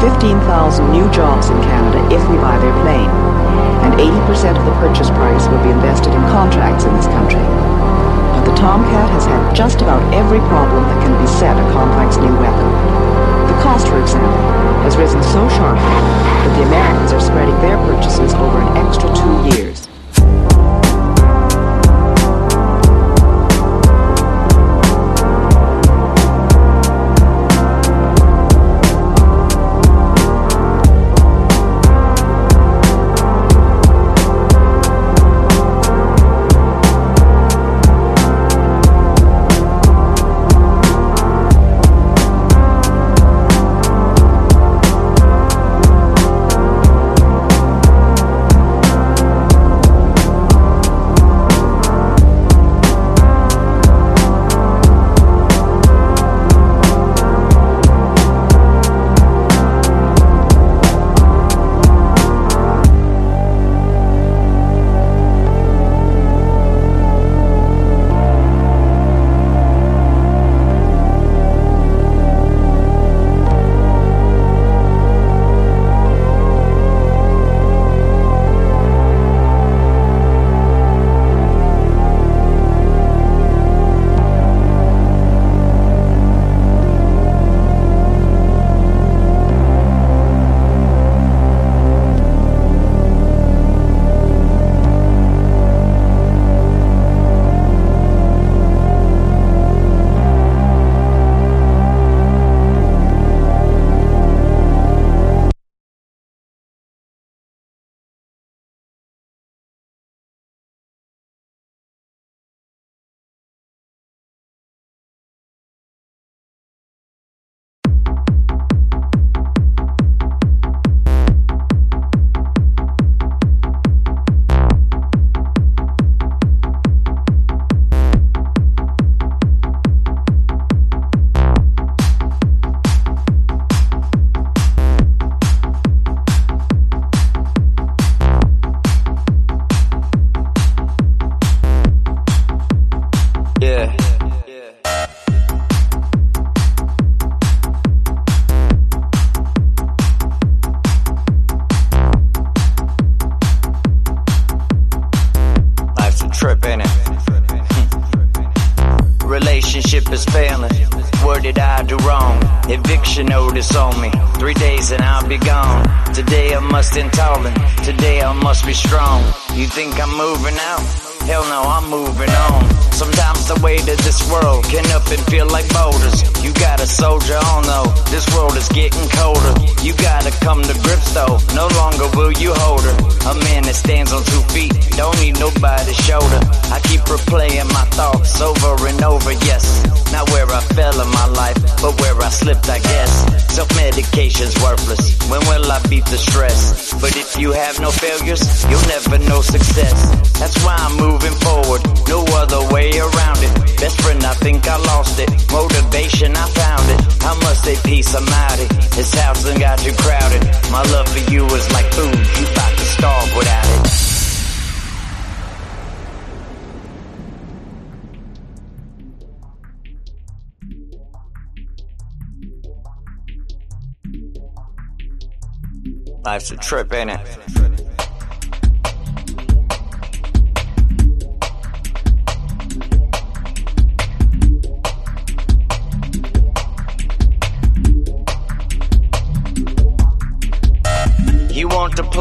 15,000 new jobs in Canada if we buy their plane. And 80% of the purchase price will be invested in contracts in this country. But the Tomcat has had just about every problem that can beset a complex new weapon. The cost, for example, has risen so sharply that the Americans are spreading their purchases over an extra two years. Life's a trip, ain't it?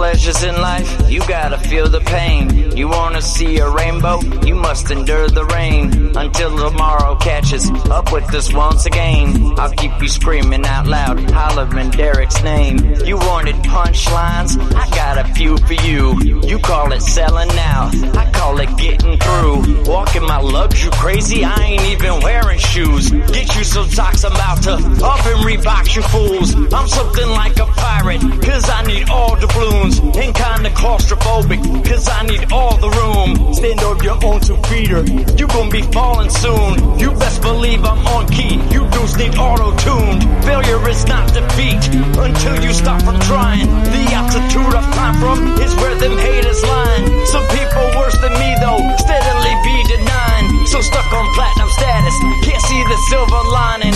Pleasures in life, you gotta feel the pain. You wanna see a rainbow, you must endure the rain. Until tomorrow catches up with us once again. I'll keep you screaming out loud, hollering Derek's name. You wanted punchlines, I got a few for you. You call it selling out. I call it getting through. Walking my luxury crazy, I ain't even wearing shoes. Get you some socks, I'm about to up and rebox you fools. I'm something like a pirate, cause I need all the doubloons and kinda claustrophobic, cause I need all the room. Stand on your own two feeder, you gon' be falling soon. You best believe I'm on key, you dudes need auto-tuned. Failure is not defeat until you stop from trying. The altitude I climb from is where them haters line. Some people worse than me though, steadily be denying. So stuck on platinum status, can't see the silver lining.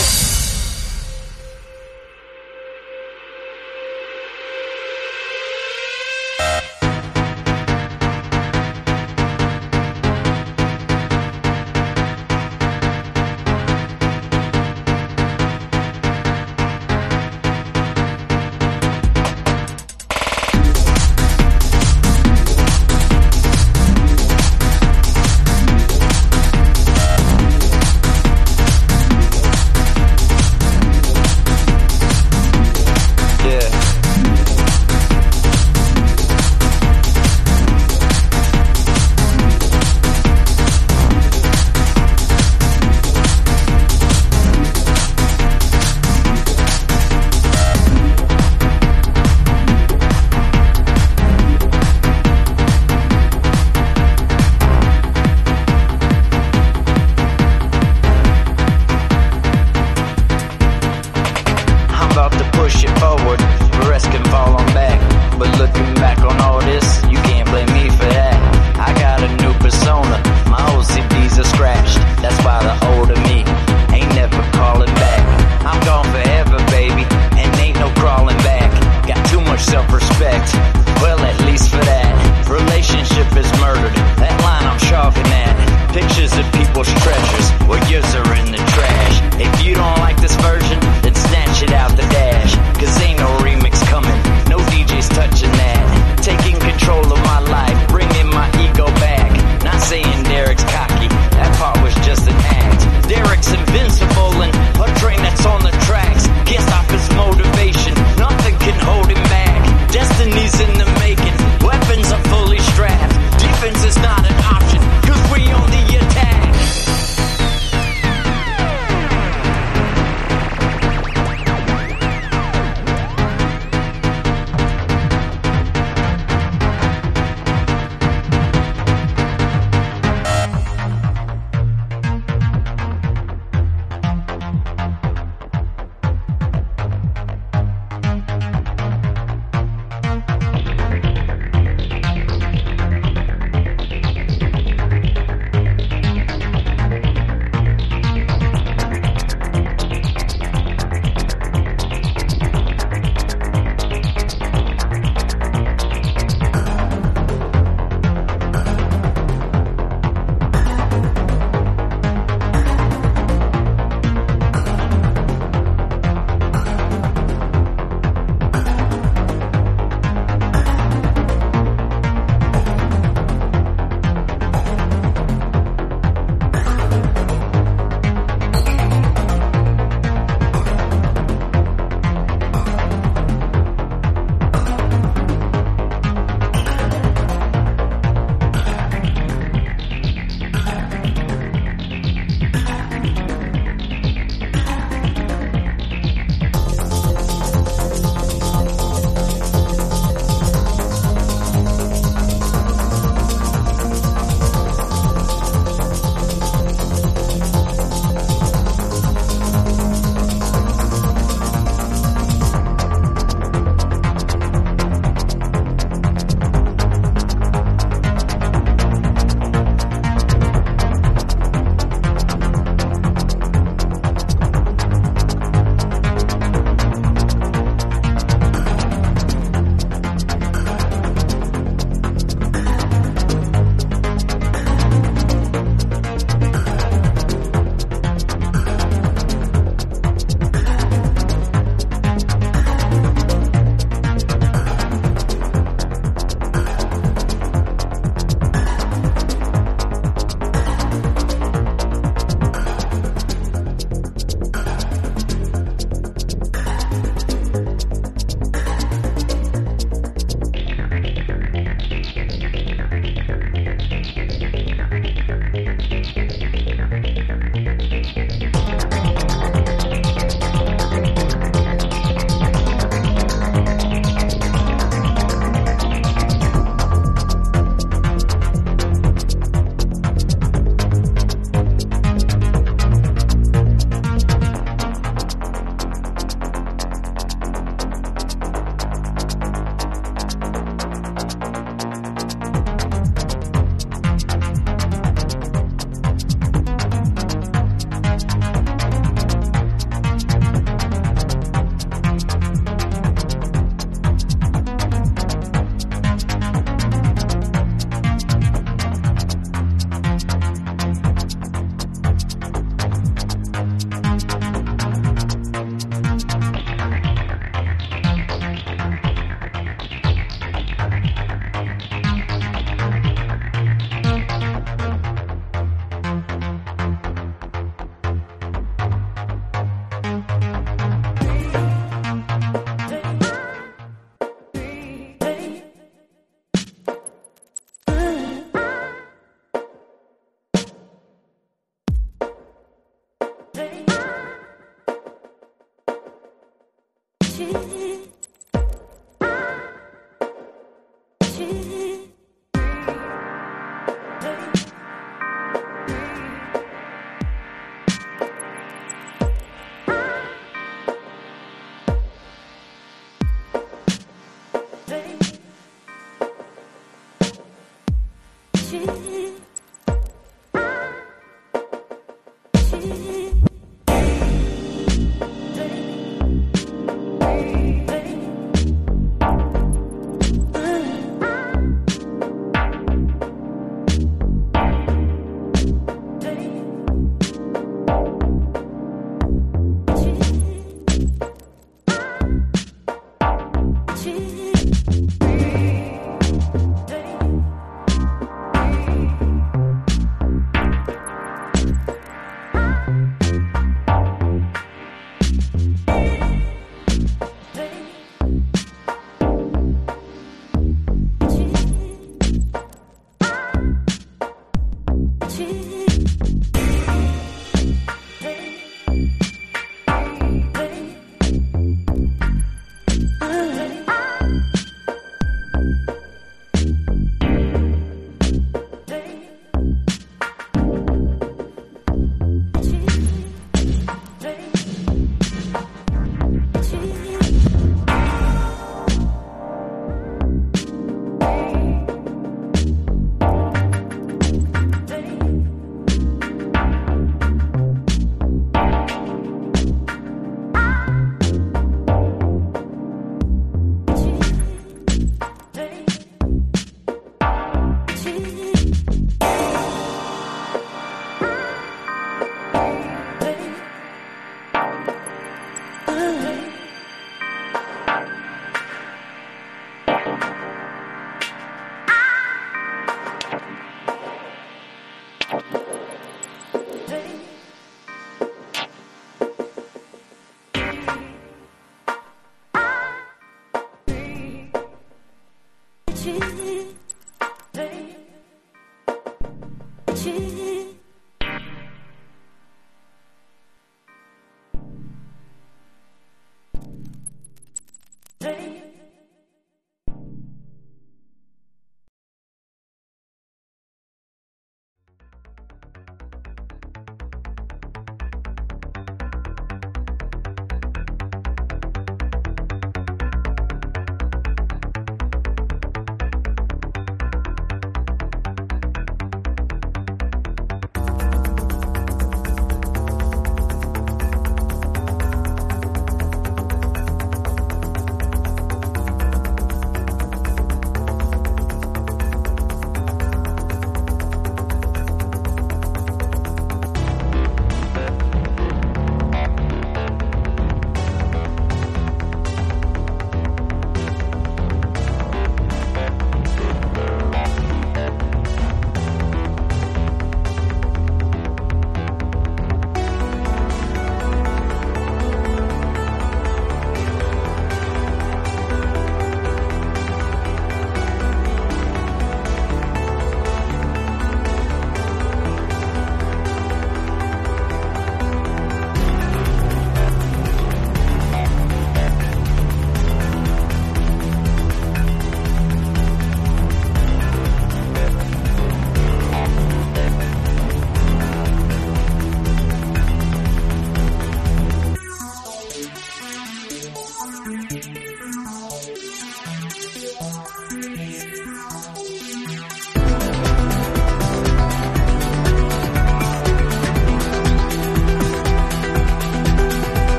Thank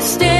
Stay.